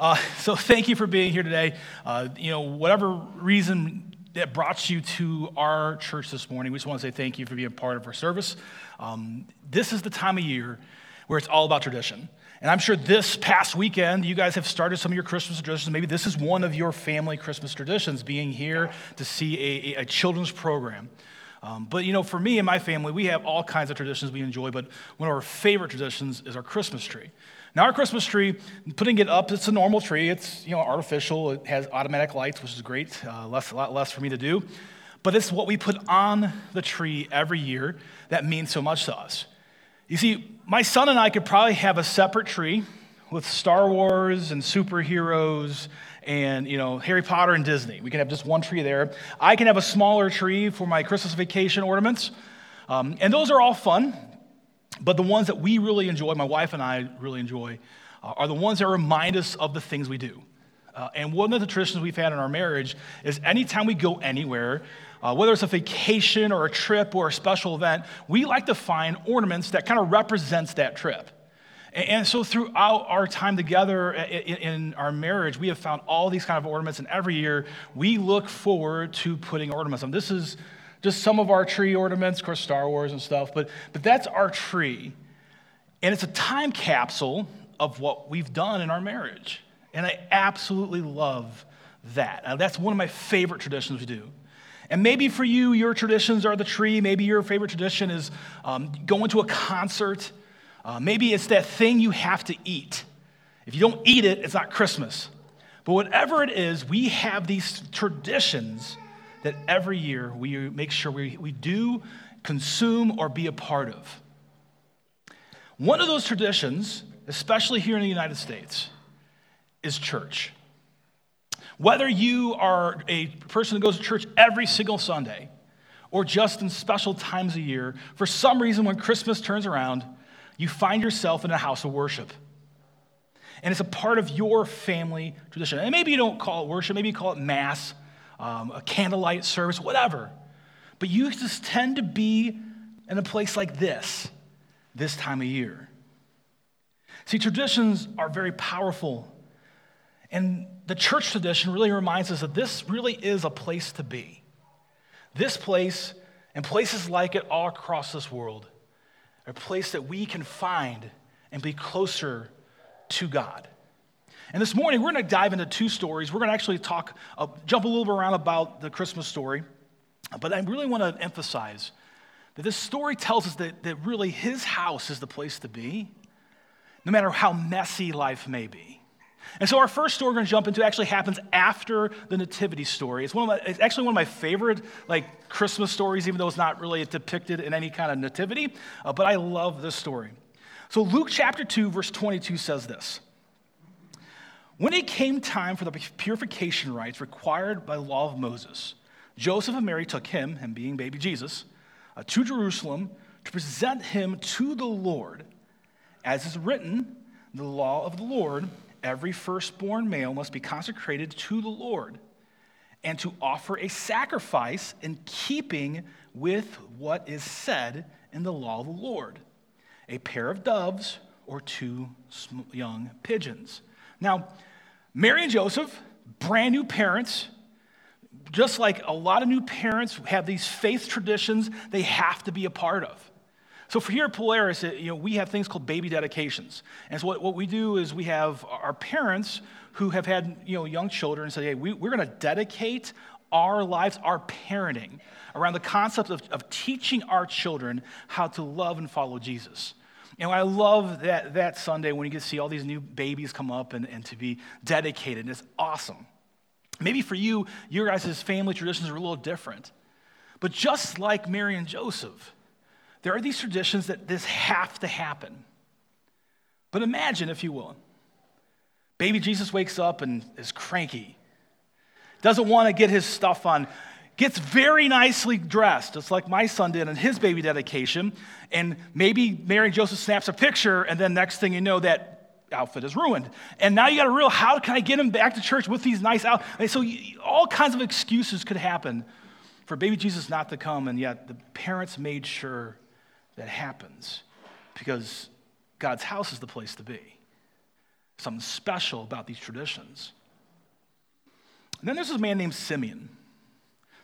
Uh, so thank you for being here today. Uh, you know, whatever reason that brought you to our church this morning, we just want to say thank you for being part of our service. Um, this is the time of year where it's all about tradition. And I'm sure this past weekend, you guys have started some of your Christmas traditions. Maybe this is one of your family Christmas traditions, being here to see a, a children's program. Um, but you know, for me and my family, we have all kinds of traditions we enjoy, but one of our favorite traditions is our Christmas tree. Now, our Christmas tree, putting it up, it's a normal tree. It's you know artificial. It has automatic lights, which is great. Uh, less, a lot less for me to do. But it's what we put on the tree every year that means so much to us. You see, my son and I could probably have a separate tree with Star Wars and superheroes and you know Harry Potter and Disney. We can have just one tree there. I can have a smaller tree for my Christmas vacation ornaments, um, and those are all fun. But the ones that we really enjoy, my wife and I really enjoy, uh, are the ones that remind us of the things we do. Uh, and one of the traditions we've had in our marriage is anytime we go anywhere, uh, whether it's a vacation or a trip or a special event, we like to find ornaments that kind of represents that trip. And, and so throughout our time together in, in our marriage, we have found all these kind of ornaments, and every year we look forward to putting ornaments on. This is just some of our tree ornaments, of course, Star Wars and stuff, but, but that's our tree. And it's a time capsule of what we've done in our marriage. And I absolutely love that. Now, that's one of my favorite traditions we do. And maybe for you, your traditions are the tree. Maybe your favorite tradition is um, going to a concert. Uh, maybe it's that thing you have to eat. If you don't eat it, it's not Christmas. But whatever it is, we have these traditions that every year we make sure we, we do consume or be a part of. One of those traditions, especially here in the United States, is church. Whether you are a person who goes to church every single Sunday or just in special times a year, for some reason, when Christmas turns around, you find yourself in a house of worship. And it's a part of your family tradition. And maybe you don't call it worship, maybe you call it mass, um, a candlelight service, whatever. But you just tend to be in a place like this, this time of year. See, traditions are very powerful. And the church tradition really reminds us that this really is a place to be. This place and places like it all across this world are a place that we can find and be closer to God. And this morning, we're going to dive into two stories. We're going to actually talk, uh, jump a little bit around about the Christmas story. But I really want to emphasize that this story tells us that, that really his house is the place to be, no matter how messy life may be. And so our first story we're going to jump into actually happens after the nativity story. It's, one of my, it's actually one of my favorite like Christmas stories, even though it's not really depicted in any kind of nativity. Uh, but I love this story. So Luke chapter 2, verse 22 says this. When it came time for the purification rites required by the law of Moses, Joseph and Mary took him, him being baby Jesus, uh, to Jerusalem to present him to the Lord. As is written, the law of the Lord, every firstborn male must be consecrated to the Lord and to offer a sacrifice in keeping with what is said in the law of the Lord a pair of doves or two young pigeons. Now, Mary and Joseph, brand new parents, just like a lot of new parents have these faith traditions they have to be a part of. So for here at Polaris, you know, we have things called baby dedications. And so what, what we do is we have our parents who have had you know, young children say, hey, we, we're going to dedicate our lives, our parenting, around the concept of, of teaching our children how to love and follow Jesus. And I love that, that Sunday when you get to see all these new babies come up and, and to be dedicated. It's awesome. Maybe for you, your guys' family traditions are a little different. But just like Mary and Joseph, there are these traditions that this have to happen. But imagine, if you will, baby Jesus wakes up and is cranky, doesn't want to get his stuff on gets very nicely dressed, just like my son did in his baby dedication. And maybe Mary and Joseph snaps a picture, and then next thing you know, that outfit is ruined. And now you got a real, how can I get him back to church with these nice outfits? So all kinds of excuses could happen for baby Jesus not to come, and yet the parents made sure that happens because God's house is the place to be. something special about these traditions. And then there's this man named Simeon.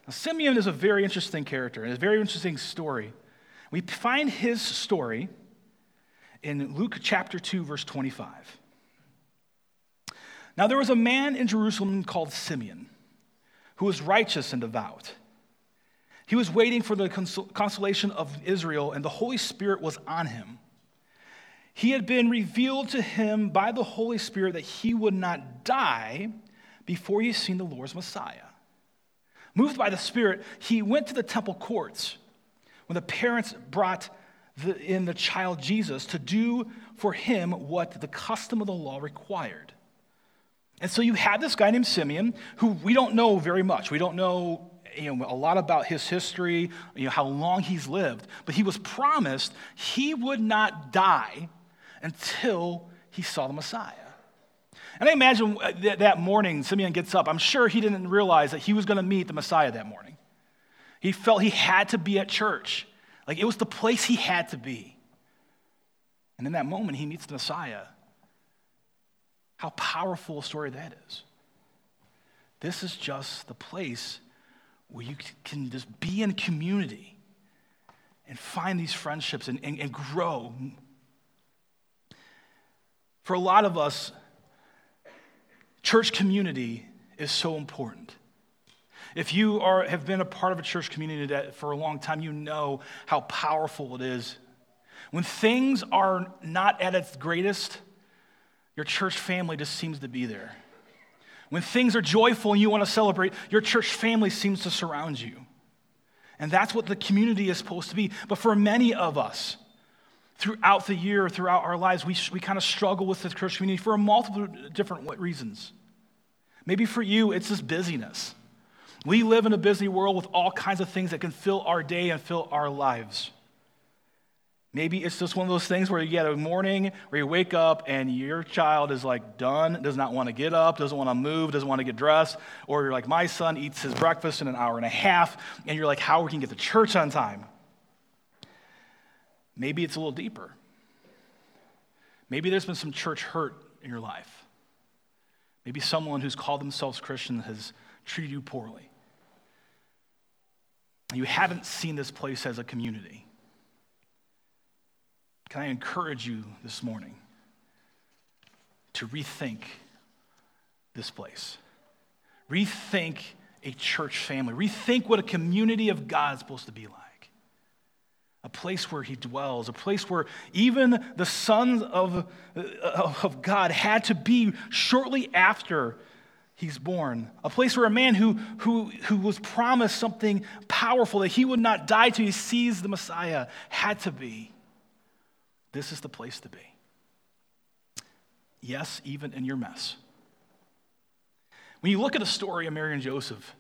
Now, Simeon is a very interesting character and a very interesting story. We find his story in Luke chapter 2, verse 25. Now, there was a man in Jerusalem called Simeon who was righteous and devout. He was waiting for the consolation of Israel, and the Holy Spirit was on him. He had been revealed to him by the Holy Spirit that he would not die before he had seen the Lord's Messiah. Moved by the Spirit, he went to the temple courts when the parents brought the, in the child Jesus to do for him what the custom of the law required. And so you had this guy named Simeon, who we don't know very much. We don't know, you know a lot about his history, you know, how long he's lived. But he was promised he would not die until he saw the Messiah. And I imagine uh, that morning, Simeon gets up. I'm sure he didn't realize that he was going to meet the Messiah that morning. He felt he had to be at church. Like it was the place he had to be. And in that moment, he meets the Messiah. How powerful a story that is. This is just the place where you can just be in community and find these friendships and, and, and grow. For a lot of us, church community is so important. If you are, have been a part of a church community that for a long time, you know how powerful it is. When things are not at its greatest, your church family just seems to be there. When things are joyful and you want to celebrate, your church family seems to surround you. And that's what the community is supposed to be. But for many of us, throughout the year, throughout our lives, we, we kind of struggle with the church community for a multiple different reasons. Maybe for you, it's just busyness. We live in a busy world with all kinds of things that can fill our day and fill our lives. Maybe it's just one of those things where you get a morning where you wake up and your child is like done, does not want to get up, doesn't want to move, doesn't want to get dressed. Or you're like, my son eats his breakfast in an hour and a half, and you're like, how are we can get to church on time? Maybe it's a little deeper. Maybe there's been some church hurt in your life. Maybe someone who's called themselves Christian has treated you poorly. You haven't seen this place as a community. Can I encourage you this morning to rethink this place? Rethink a church family. Rethink what a community of God is supposed to be like. A place where he dwells, a place where even the sons of, of God had to be shortly after he's born. A place where a man who, who, who was promised something powerful, that he would not die till he sees the Messiah, had to be. This is the place to be. Yes, even in your mess. When you look at the story of Mary and Joseph,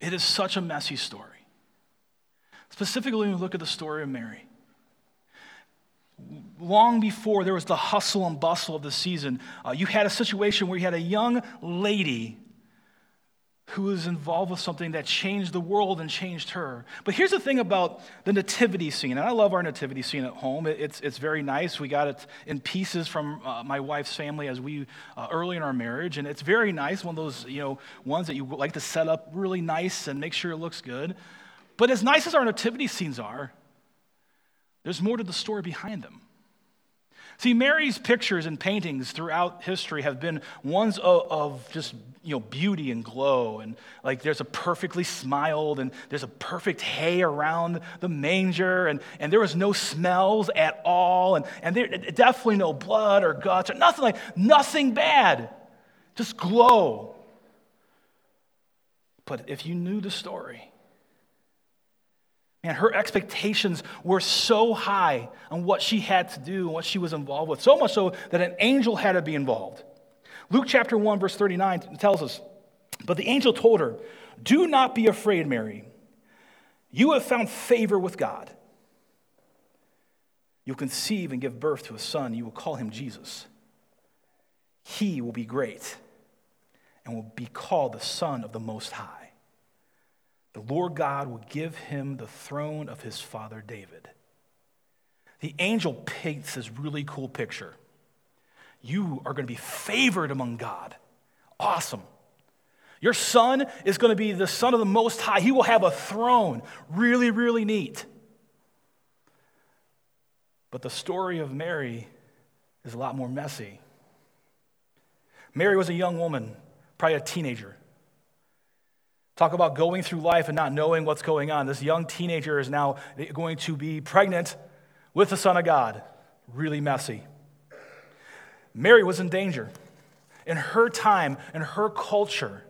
it is such a messy story. Specifically, when you look at the story of Mary long before there was the hustle and bustle of the season, uh, you had a situation where you had a young lady who was involved with something that changed the world and changed her. But here's the thing about the nativity scene, and I love our nativity scene at home. It's, it's very nice. We got it in pieces from uh, my wife's family as we uh, early in our marriage, and it's very nice. One of those you know ones that you like to set up really nice and make sure it looks good. But as nice as our nativity scenes are, there's more to the story behind them. See, Mary's pictures and paintings throughout history have been ones of, of, just you know beauty and glow, and like there's a perfectly smiled, and there's a perfect hay around the manger, and, and there was no smells at all, and, and there definitely no blood or guts or nothing like nothing bad, just glow. But if you knew the story, and her expectations were so high on what she had to do and what she was involved with, so much so that an angel had to be involved. Luke chapter 1, verse 39 tells us, But the angel told her, Do not be afraid, Mary. You have found favor with God. You'll conceive and give birth to a son. You will call him Jesus. He will be great and will be called the Son of the Most High. The Lord God will give him the throne of his father David. The angel paints this really cool picture. You are going to be favored among God. Awesome. Your son is going to be the son of the Most High. He will have a throne. Really, really neat. But the story of Mary is a lot more messy. Mary was a young woman, probably a teenager. Talk about going through life and not knowing what's going on. This young teenager is now going to be pregnant with the Son of God. Really messy. Mary was in danger. In her time, in her culture,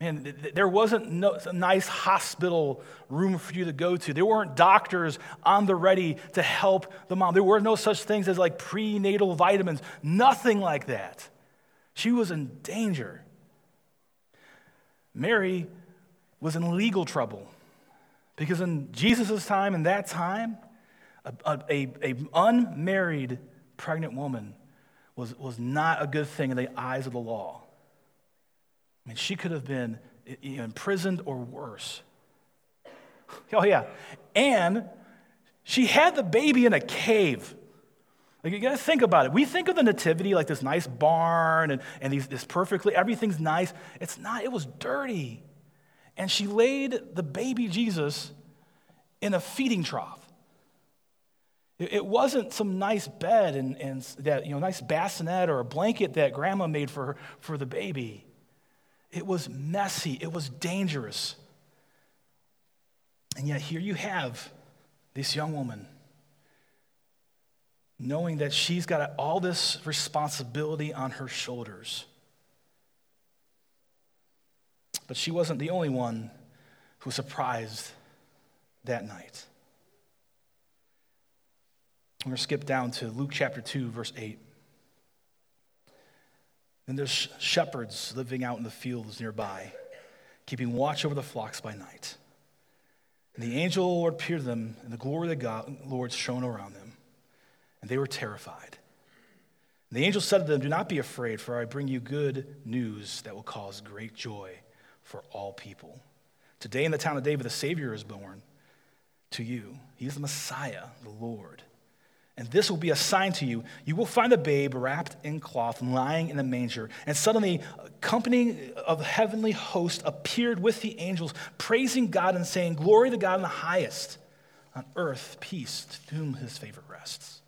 man, there wasn't no, a nice hospital room for you to go to. There weren't doctors on the ready to help the mom. There were no such things as like prenatal vitamins, nothing like that. She was in danger. Mary was in legal trouble because in Jesus' time, in that time, a, a, a, unmarried pregnant woman was, was not a good thing in the eyes of the law. I mean, she could have been imprisoned or worse. Oh, yeah. And she had the baby in a cave. Like, you got to think about it. We think of the nativity like this nice barn and, and these, this perfectly, everything's nice. It's not, it was dirty. And she laid the baby Jesus in a feeding trough. It, it wasn't some nice bed and, and that, you know, nice bassinet or a blanket that grandma made for, her, for the baby. It was messy, it was dangerous. And yet, here you have this young woman knowing that she's got all this responsibility on her shoulders. But she wasn't the only one who was surprised that night. We're going to skip down to Luke chapter 2, verse 8. And there's shepherds living out in the fields nearby, keeping watch over the flocks by night. And the angel of the Lord appeared to them, and the glory of the God, Lord shone around them and they were terrified. And the angel said to them, Do not be afraid, for I bring you good news that will cause great joy for all people. Today in the town of David, the Savior is born to you. He is the Messiah, the Lord. And this will be a sign to you. You will find a babe wrapped in cloth, lying in a manger. And suddenly, a company of heavenly hosts appeared with the angels, praising God and saying, Glory to God in the highest, on earth, peace to whom his favor rests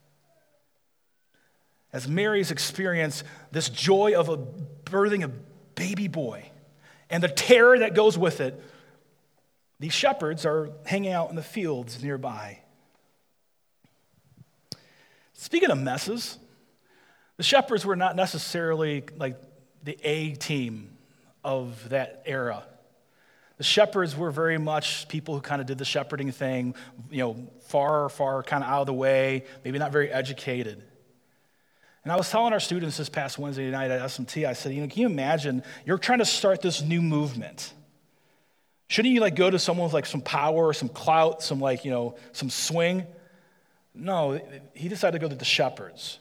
as Mary's experienced this joy of a birthing a baby boy and the terror that goes with it, these shepherds are hanging out in the fields nearby. Speaking of messes, the shepherds were not necessarily like the A team of that era. The shepherds were very much people who kind of did the shepherding thing, you know, far, far kind of out of the way, maybe not very educated. And I was telling our students this past Wednesday night at SMT, I said, you know, can you imagine you're trying to start this new movement? Shouldn't you like go to someone with like some power, some clout, some like, you know, some swing? No, he decided to go to the shepherds.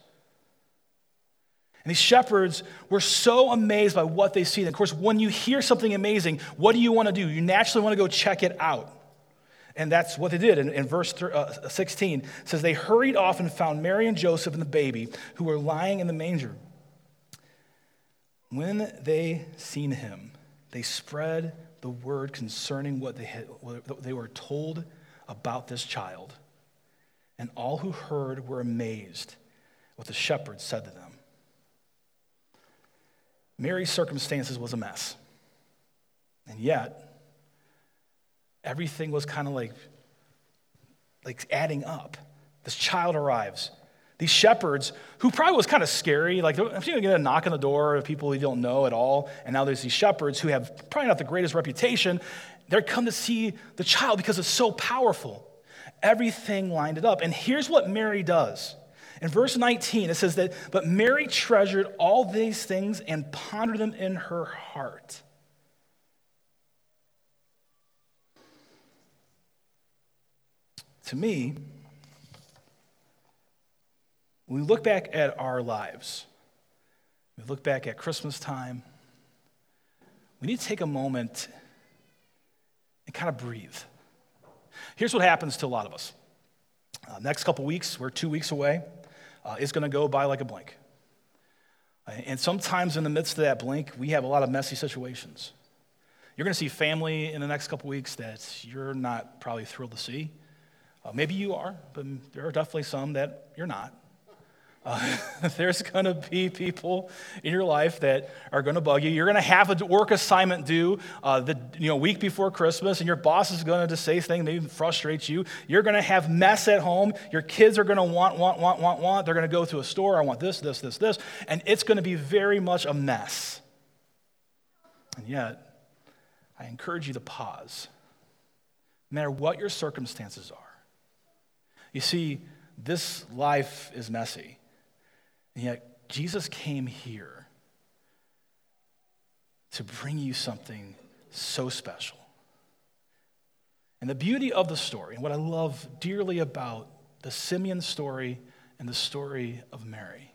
And these shepherds were so amazed by what they see. And of course, when you hear something amazing, what do you want to do? You naturally want to go check it out. And that's what they did. In, in verse uh, 16 says, They hurried off and found Mary and Joseph and the baby who were lying in the manger. When they seen him, they spread the word concerning what they, had, what they were told about this child. And all who heard were amazed what the shepherds said to them. Mary's circumstances was a mess. And yet, everything was kind of like, like adding up. This child arrives. These shepherds, who probably was kind of scary, like you get a knock on the door of people you don't know at all, and now there's these shepherds who have probably not the greatest reputation, they're come to see the child because it's so powerful. Everything lined it up. And here's what Mary does. In verse 19, it says that, but Mary treasured all these things and pondered them in her heart. To me, when we look back at our lives, we look back at Christmas time, we need to take a moment and kind of breathe. Here's what happens to a lot of us. Uh, next couple weeks, we're two weeks away. Uh, it's going to go by like a blink. And sometimes in the midst of that blink, we have a lot of messy situations. You're going to see family in the next couple weeks that you're not probably thrilled to see. Uh, maybe you are, but there are definitely some that you're not. Uh, there's going to be people in your life that are going to bug you. You're going to have a work assignment due uh, the you know, week before Christmas, and your boss is going to say things, maybe frustrate you. You're going to have mess at home. Your kids are going to want, want, want, want, want. They're going to go to a store. I want this, this, this, this. And it's going to be very much a mess. And yet, I encourage you to pause, no matter what your circumstances are. You see, this life is messy. And yet, Jesus came here to bring you something so special. And the beauty of the story, and what I love dearly about the Simeon story and the story of Mary,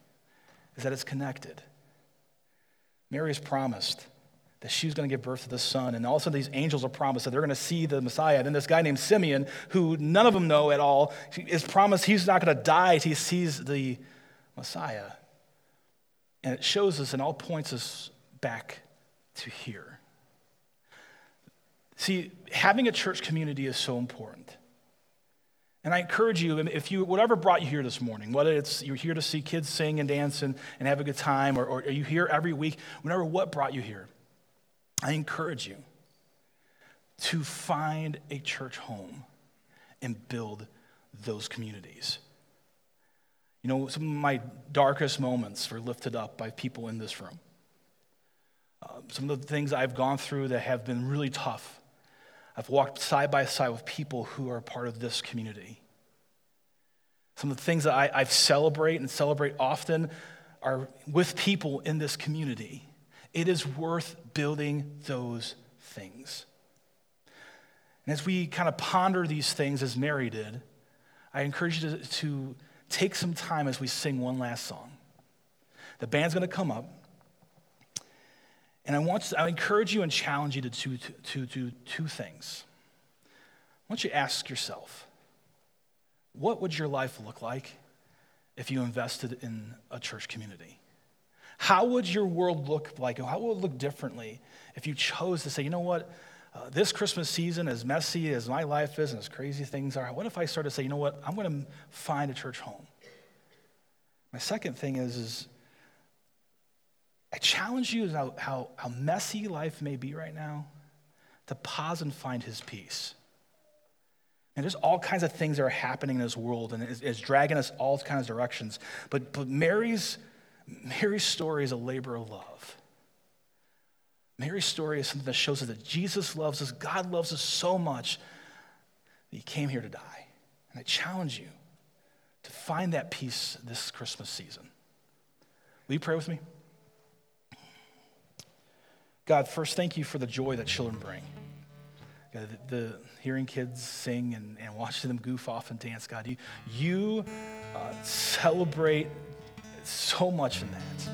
is that it's connected. Mary is promised that she was going to give birth to the son. And all of a sudden, these angels are promised that they're going to see the Messiah. And then this guy named Simeon, who none of them know at all, is promised he's not going to die until he sees the Messiah. And it shows us and all points us back to here. See, having a church community is so important. And I encourage you, if you, whatever brought you here this morning, whether it's you're here to see kids sing and dance and, and have a good time, or, or are you here every week, whatever what brought you here, I encourage you to find a church home and build those communities. You know, some of my darkest moments were lifted up by people in this room. Uh, some of the things I've gone through that have been really tough. I've walked side by side with people who are part of this community. Some of the things that I, I celebrate and celebrate often are with people in this community. It is worth building those things. And as we kind of ponder these things as Mary did, I encourage you to, to take some time as we sing one last song. The band's going to come up. And I want to, I encourage you and challenge you to do to, to, to two things. I want you to ask yourself, what would your life look like if you invested in a church community? How would your world look like? How would it look differently if you chose to say, you know what, uh, this Christmas season, as messy as my life is and as crazy things are, what if I started to say, you know what, I'm going to find a church home? My second thing is, is I challenge you how, how, how messy life may be right now to pause and find his peace. And there's all kinds of things that are happening in this world and it's, it's dragging us all kinds of directions. But, but Mary's Mary's story is a labor of love. Mary's story is something that shows us that Jesus loves us, God loves us so much that he came here to die. And I challenge you to find that peace this Christmas season. Will you pray with me? God, first, thank you for the joy that children bring. God, the, the, hearing kids sing and, and watching them goof off and dance, God, you, you uh, celebrate so much in that.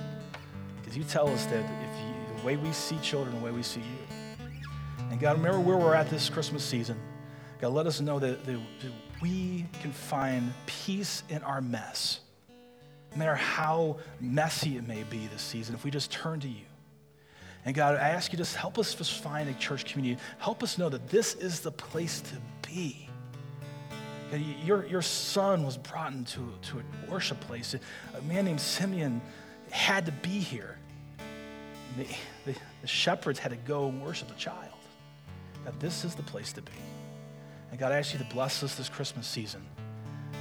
Because you tell us that if you, the way we see children, the way we see you. And God, remember where we're at this Christmas season. God, let us know that, that, that we can find peace in our mess. No matter how messy it may be this season, if we just turn to you. And God, I ask you just help us just find a church community. Help us know that this is the place to be. Your, your son was brought into to a worship place. A man named Simeon had to be here. The, the, the shepherds had to go and worship the child. That this is the place to be. And God, I ask you to bless us this Christmas season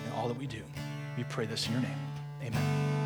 in all that we do. We pray this in your name. Amen.